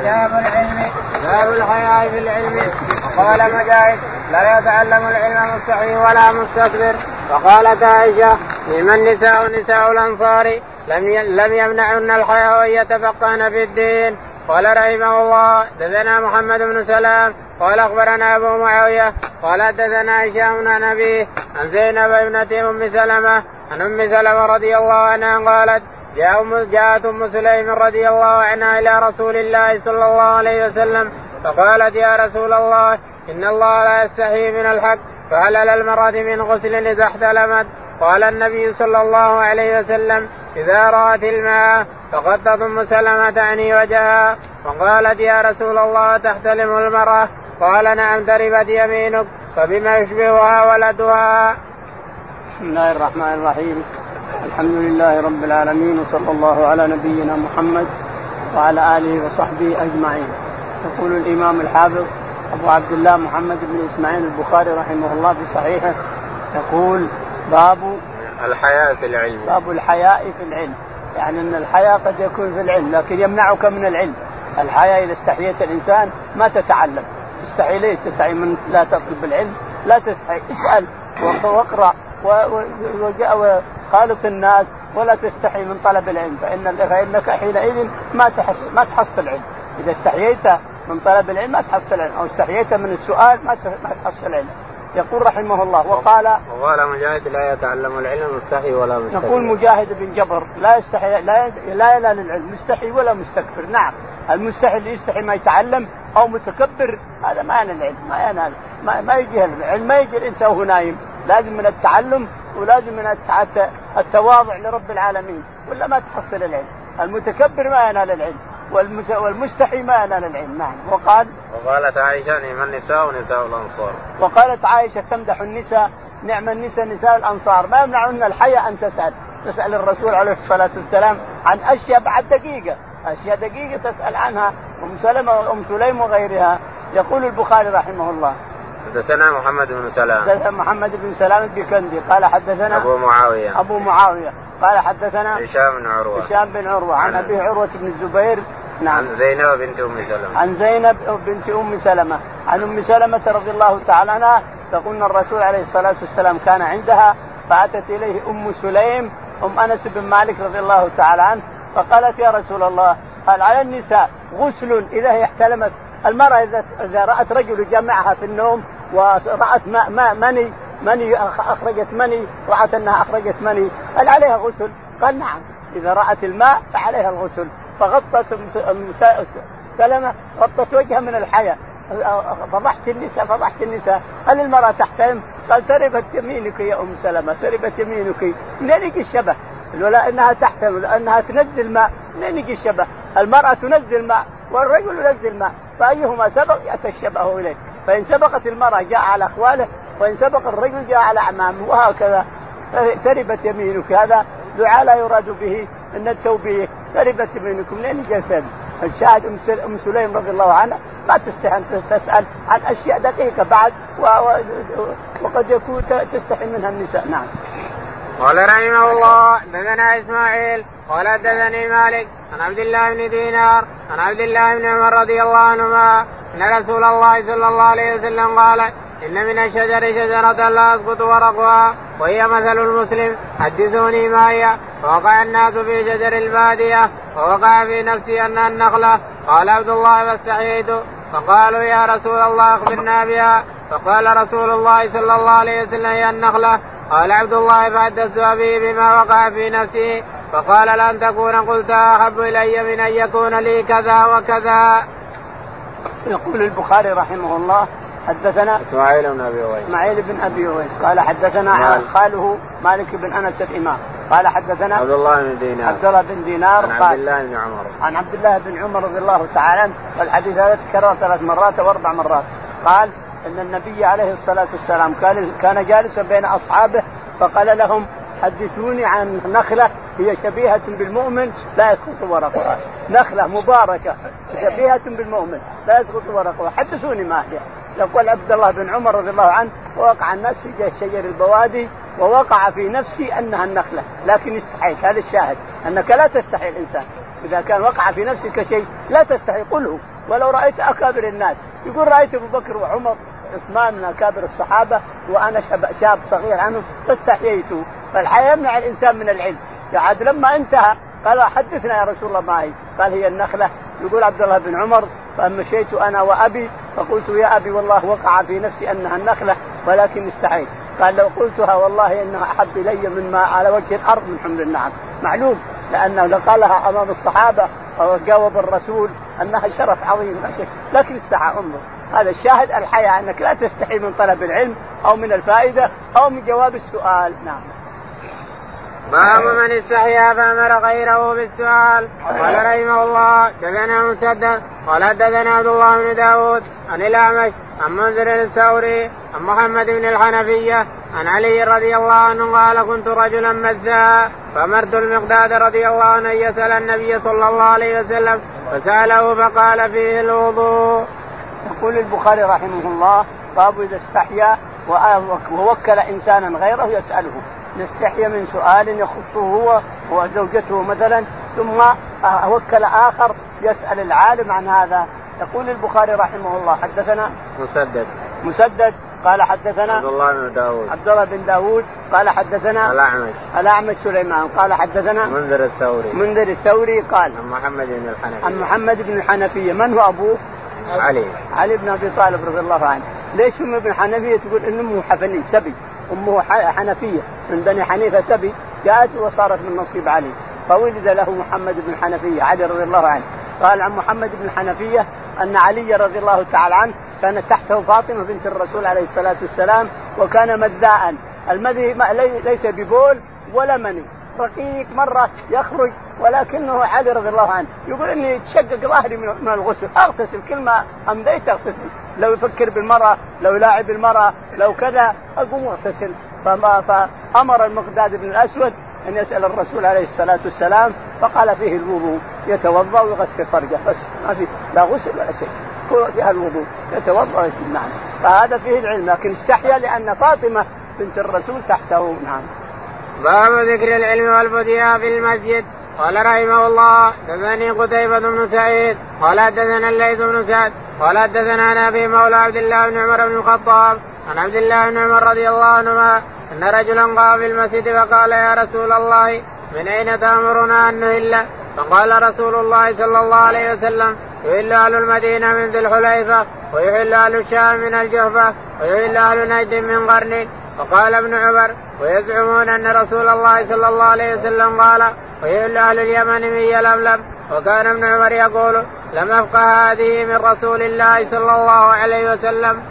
كتاب العلم باب الحياء في العلم وقال مجاهد. لا يتعلم العلم مستحي ولا مستكبر وقالت عائشه نعم النساء نساء الانصار لم لم يمنعن الحياء ان يتفقهن في الدين قال رحمه الله دثنا محمد بن سلام قال اخبرنا ابو معاويه قال دثنا هشام عن ابيه عن زينب ابنه ام سلمه عن ام سلمه رضي الله عنها قالت جاءت أم سليم رضي الله عنها إلى رسول الله صلى الله عليه وسلم فقالت يا رسول الله إن الله لا يستحي من الحق فهل على المرأة من غسل إذا احتلمت؟ قال النبي صلى الله عليه وسلم إذا رأت الماء فقد ثم سلمت عني وجهها وقالت يا رسول الله تحتلم المرأة؟ قال نعم تربت يمينك فبما يشبهها ولدها. بسم الله الرحمن الرحيم. الحمد لله رب العالمين وصلى الله على نبينا محمد وعلى آله وصحبه أجمعين. يقول الإمام الحافظ أبو عبد الله محمد بن إسماعيل البخاري رحمه الله في صحيحه يقول باب الحياء في العلم. باب الحياء في العلم. يعني أن الحياء قد يكون في العلم لكن يمنعك من العلم. الحياء إذا استحييت الإنسان ما تتعلم. تستحي ليه تستحي من لا تطلب العلم لا تستحي اسأل واقرأ وخالط الناس ولا تستحي من طلب العلم فإن فإنك حينئذ ما تحس ما تحصل العلم. إذا استحييت من طلب العلم ما تحصل العلم أو استحييت من السؤال ما ما تحصل العلم. يقول رحمه الله وقال وقال مجاهد لا يتعلم العلم مستحي ولا مستكبر. يقول مجاهد بن جبر لا يستحي لا لا ينال العلم مستحي ولا مستكبر. نعم المستحي اللي يستحي ما يتعلم أو متكبر هذا ما ينال العلم ما ينال ما, ما يجي العلم ما يجي الإنسان وهو نايم لازم من التعلم ولازم من التواضع لرب العالمين ولا ما تحصل العلم. المتكبر ما ينال العلم والمستحي ما ينال العلم. نعم. وقال وقالت عائشة نعم النساء نساء الأنصار. وقالت عائشة تمدح النساء نعم النساء نساء الأنصار. ما يمنعهن الحياء أن تسأل. تسأل الرسول عليه الصلاة والسلام عن أشياء بعد دقيقة. أشياء دقيقة تسأل عنها. أم سلمة وأم سليم وغيرها. يقول البخاري رحمه الله. حدثنا محمد بن سلام. حدثنا محمد بن سلام البكندي قال حدثنا أبو معاوية. أبو معاوية. قال حدثنا هشام بن عروة. هشام بن عروة. عن, عن أبي عروة بن الزبير. نعم. عن زينب بنت أم سلمة. عن زينب بنت أم سلمة. عن أم سلمة رضي الله تعالى عنها تقول إن الرسول عليه الصلاة والسلام كان عندها فأتت إليه أم سليم أم أنس بن مالك رضي الله تعالى عنه فقالت يا رسول الله قال على النساء غسل إذا هي احتلمت. المرأة اذا إذا رأت رجل جمعها في النوم ورأت مني مني أخرجت مني رأت أنها أخرجت مني. هل عليها غسل؟ قال نعم. إذا رأت الماء فعليها الغسل. فغطت سلمة غطت وجهها من الحياة. فضحت النساء فضحت النساء. هل المرأة تحترم؟ قال تربت يمينك يا أم سلمة تربت يمينك. منين يجي الشبه؟ ولا إنها تحترم ولا انها تنزل ماء منين يجي الشبه؟ المرأة تنزل ماء والرجل ينزل ماء فأيهما سبق يأتي الشبه إليه فإن سبقت المرأة جاء على أخواله وإن سبق الرجل جاء على أعمامه وهكذا. تربت يمينك. هذا دعاء لا يراد به إن التوبيخ. تربت يمينكم لين جسد. الشاهد أم سليم رضي الله عنها ما تستحي أن تسأل عن أشياء دقيقة بعد و... و... وقد يكون تستحي منها النساء. نعم. قال رحمه الله دثنا إسماعيل قال حدثني مالك عن عبد الله بن دينار عن عبد الله بن عمر رضي الله عنهما إن رسول الله صلى الله عليه وسلم قال إن من الشجر شجرة لا يسقط ورقها وهي مثل المسلم حدثوني ما هي؟ ووقع الناس في شجر البادية ووقع في نفسي انها النخلة. قال عبد الله فاستحييت فقالوا يا رسول الله أخبرنا بها. فقال رسول الله صلى الله عليه وسلم هي النخلة. قال عبد الله فحدثت به بما وقع في نفسه فقال لن تكون قلت أحب إلي من أن يكون لي كذا وكذا. يقول البخاري رحمه الله حدثنا إسماعيل بن أبي أويس. إسماعيل بن أبي أويس. قال حدثنا مالك. خاله مالك بن أنس الإمام. قال حدثنا عبد الله بن دينار. عبد الله بن دينار. عن عبد الله بن عمر. عن عبد الله بن عمر رضي الله تعالى عنه. والحديث هذا تكرر ثلاث مرات أو أربع مرات. قال إن النبي عليه الصلاة والسلام كان كان جالسا بين أصحابه فقال لهم حدثوني عن نخلة هي شبيهة بالمؤمن لا يسقط ورقها. نخلة مباركة شبيهة بالمؤمن لا يسقط ورقها. حدثوني ما هي. يقول عبد الله بن عمر رضي الله عنه وقع الناس في شجر البوادي ووقع في نفسي أنها النخلة لكن استحيت هذا الشاهد أنك لا تستحي الانسان إذا كان وقع في نفسك شيء لا تستحي قله ولو رأيت أكابر الناس. يقول رأيت أبو بكر وعمر عثمان من أكابر الصحابة وأنا شاب, صغير عنهم فاستحييت. فالحياة يمنع الإنسان من العلم. عاد لما انتهى. قال حدثنا يا رسول الله ما هي قال هي النخلة. يقول عبد الله بن عمر فمشيت أنا وأبي فقلت يا أبي والله وقع في نفسي أنها النخلة ولكن استحيت قال لو قلتها والله إنها أحب إلي مما على وجه الأرض. من حمر النعم معلوم لأنه لو قالها أمام الصحابة أو جاوب الرسول أنها شرف عظيم. لكن استحى انظر. هذا الشاهد الحياة أنك لا تستحي من طلب العلم أو من الفائدة أو من جواب السؤال. نعم. باب من استحيا فأمر غيره بالسؤال قال رحمه الله دثنا مسدد قال دثنا عبد الله بن داود عن الأعمش عن منذر الثوري عن محمد بن الحنفية عن علي رضي الله عنه قال كنت رجلا مزاء فأمرت المقداد رضي الله عنه أن يسأل النبي صلى الله عليه وسلم فسأله فقال فيه الوضوء. يقول البخاري رحمه الله باب إذا استحيا ووكل إنسانا غيره يسأله نستحي من سؤال يخصه هو وزوجته مثلا ثم وكل آخر يسأل العالم عن هذا. يقول البخاري رحمه الله حدثنا مسدد. مسدد قال حدثنا عبد الله بن داود. عبد الله بن داود قال حدثنا الأعمش. الأعمش سليمان قال حدثنا منذر الثوري. منذر الثوري قال عن محمد بن الحنفية. عن محمد بن الحنفية. من هو أبوه؟ علي. علي بن أبي طالب رضي الله عنه. ليش أم ابن حنفية تقول إن أمه حنفي سبي؟ أمه حنفية. من بني حنيفة سبي جاءت وصارت من نصيب علي. فولد له محمد بن حنفية علي رضي الله عنه. قال عن محمد بن حنفية أن علي رضي الله تعالى عنه كانت تحته فاطمة بنت الرسول عليه الصلاة والسلام وكان مذاء المذي ليس ببول ولا مني. رقيق مرة يخرج ولكنه علي رضي الله عنه يقول إني تشقق ظهري من الغسل. أغتسل كل ما امضيت أغتسل. لو يفكر بالمرأة لو لاعب المرأة لو كذا أقوم أغتسل. فما فأمر المقداد بن الأسود أن يسأل الرسول عليه الصلاة والسلام فقال فيه الوضوء. يتوضأ ويغسل فرجه. بس ما في لا غسل ولا شيء. فيها الوضوء. يتوضأ نعم. فهذا فيه العلم لكن استحيا لأن فاطمة بنت الرسول تحته. نعم. باب ذكر العلم والفتيا في المسجد. قال رحمه الله دثني قتيبة بن سعيد قال حدثنا الليث بن سعد قال حدثنا نبي مولى عبد الله بن عمر بن الخطاب عن عبد الله بن عمر رضي الله عنهما أن رجلا قام في المسجد فقال يا رسول الله من أين تأمرنا أن نهل؟ فقال رسول الله صلى الله عليه وسلم يهل أهل المدينة من ذي الحليفة ويحل أهل الشام من الجهفة ويحل أهل نجد من قرن فقال ابن عمر ويزعمون أن رسول الله صلى الله عليه وسلم قال ويحل أهل اليمن من يلملم وكان ابن عمر يقول لم أفقه هذه من رسول الله صلى الله عليه وسلم.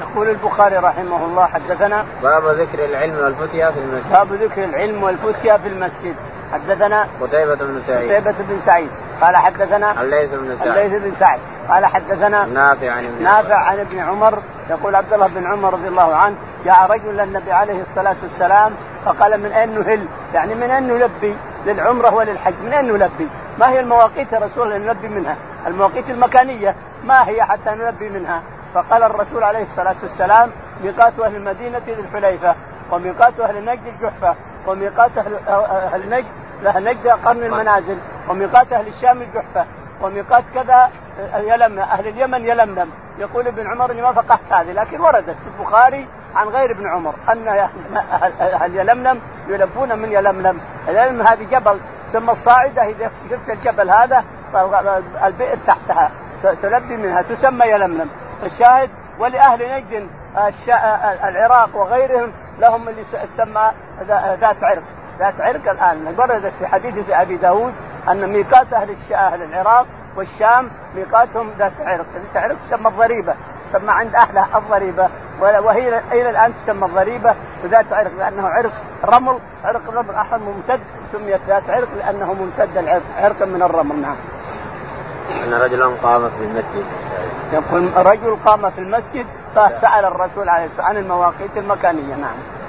يقول البخاري رحمه الله حدثنا باب ذكر العلم والفتيا في المسجد. باب ذكر العلم والفتيا في المسجد. حدثنا قتيبة بن سعيد. قتيبة بن سعيد. قال حدثنا الليث بن سعد. الليث بن سعد. قال حدثنا نافع عن ابن نافع عن ابن عمر. يقول عبد الله بن عمر رضي الله عنه جاء رجل للنبي عليه الصلاة والسلام فقال من أين نهل؟ يعني من أين نلبي؟ للعمرة وللحج؟ من أين نلبي؟ ما هي المواقيت يا رسول الله نلبي منها؟ المواقيت المكانية ما هي حتى نلبي منها؟ فقال الرسول عليه الصلاة والسلام ميقات أهل المدينة ذي الحليفة وميقات أهل نجد الجحفة وميقات أهل, أهل نجد أهل نجد قرن المنازل وميقات أهل الشام الجحفة وميقات كذا يلم أهل اليمن يلملم يقول ابن عمر إني ما فقهت هذه لكن وردت في البخاري عن غير ابن عمر أن أهل يلملم يلبون من يلملم اليلملم هذه جبل ثم الصاعدة اذا شفت الجبل هذا البئر تحتها تلبي منها تسمى يلملم. الشاهد ولأهل نجد العراق وغيرهم لهم اللي تسمى ذات عرق. ذات عرق الآن. وردت في حديث في أبي داود أن ميقات أهل أهل العراق والشام ميقاتهم ذات عرق، ذات عرق تسمى الضريبة، تسمى عند أهلها الضريبة. وهي إلى الآن تسمى الضريبة. وذات عرق لأنه عرق رمل، عرق الرمل احد ممتد. سميت ذات عرق لأنه ممتد. العرق، عرق من الرمل. نعم. أن رجلا قام في المسجد. يقول رجل قام في المسجد فسأل الرسول عليه الصلاة عن المواقيت المكانية. نعم.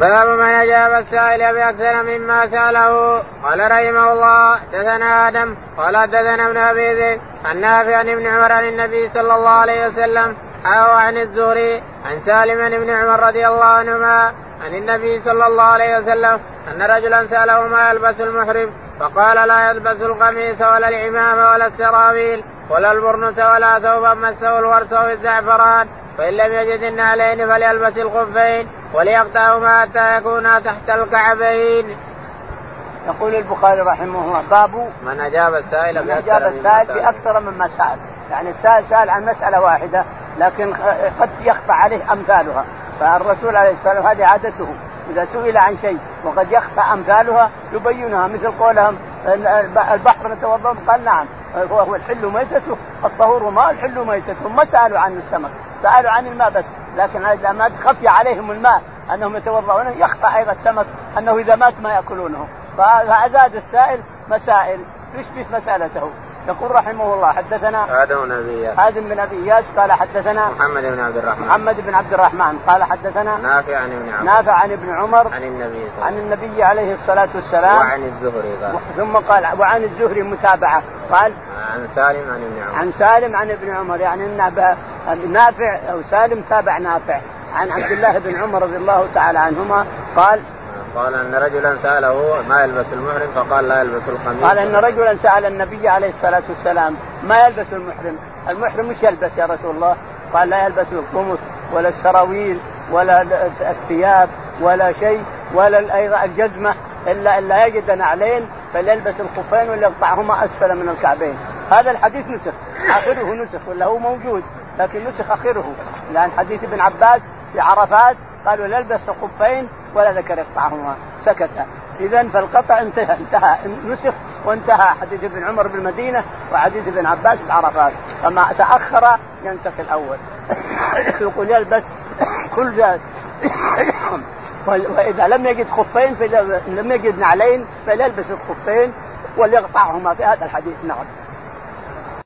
باب من اجاب السائل باكثر مما سأله. قال رحمه الله دثنا آدم قال دثنا ابن أبي ذئب عن نافع عن ابن عمر عن النبي صلى الله عليه وسلم أو عن الزهري عن سالم بن ابن عمر رضي الله عنهما عن النبي صلى الله عليه وسلم أن رجلا ساله ما يلبس المحرم فقال لا يلبس القميص ولا العمامة ولا السراويل ولا البرنس ولا ثوبا مسه الورس أو الزعفران فإن لم يجد النعلين فليلبس الخفين. وليقطعهما حتى يكونا تحت الكعبين. يقول البخاري رحمه الله باب من أجاب السائل من أجاب السائل بأكثر مما سأل، يعني السائل سأل عن مسألة واحدة لكن قد يخفى عليه أمثالها، فالرسول عليه الصلاة والسلام هذه عادته. إذا سئل عن شيء وقد يخفى أمثالها يبينها مثل قولهم البحر نتوضأ قال نعم هو الحل ميتته الطهور ماء الحل ميتته. ما سألوا عن السمك. سألوا عن الماء بس لكن إذا ما خفي عليهم الماء أنهم يتوضؤون يخفى أيضا السمك أنه إذا مات ما يأكلونه. فازاد السائل مسائل تشبه مسالته يقول رحمه الله حدثنا آدم بن أبي إياس. آدم بن أبي إياس قال حدثنا محمد بن عبد الرحمن. محمد بن عبد الرحمن قال حدثنا نافع عن ابن عمر. نافع عن ابن عمر عن النبي عن النبي عليه الصلاة والسلام. وعن الزهري قال. ثم قال وعن الزهري متابعة. قال عن سالم عن ابن عمر. عن سالم عن ابن عمر يعني إن نافع أو سالم تابع نافع. عن عبد الله بن عمر رضي الله تعالى عنهما قال قال أن رجلا سأله ما يلبس المحرم فقال لا يلبس القميص. قال أن رجلا سأل النبي عليه الصلاة والسلام ما يلبس المحرم، المحرم مش يلبس يا رسول الله؟ قال لا يلبس القمص ولا السراويل ولا الثياب ولا شيء ولا أيضا الجزمة إلا الا يجد نعلين فليلبس الخفين وليقطعهما أسفل من الكعبين، هذا الحديث نسخ، آخره نسخ ولا هو موجود لكن نسخ آخره. لأن حديث ابن عباس في عرفات قالوا يلبس الخفين ولا ذكر يقطعهما. سكت. اذا فالقطع انتهى. انتهى. نسخ وانتهى. حديث ابن عمر بالمدينة وحديث ابن عباس بعرفات فما تأخر ينسخ الأول. يقول يلبس كل جاد وإذا لم يجد خفين لم يجد نعلين فليلبس الخفين وليقطعهما. في هذا الحديث. نعم.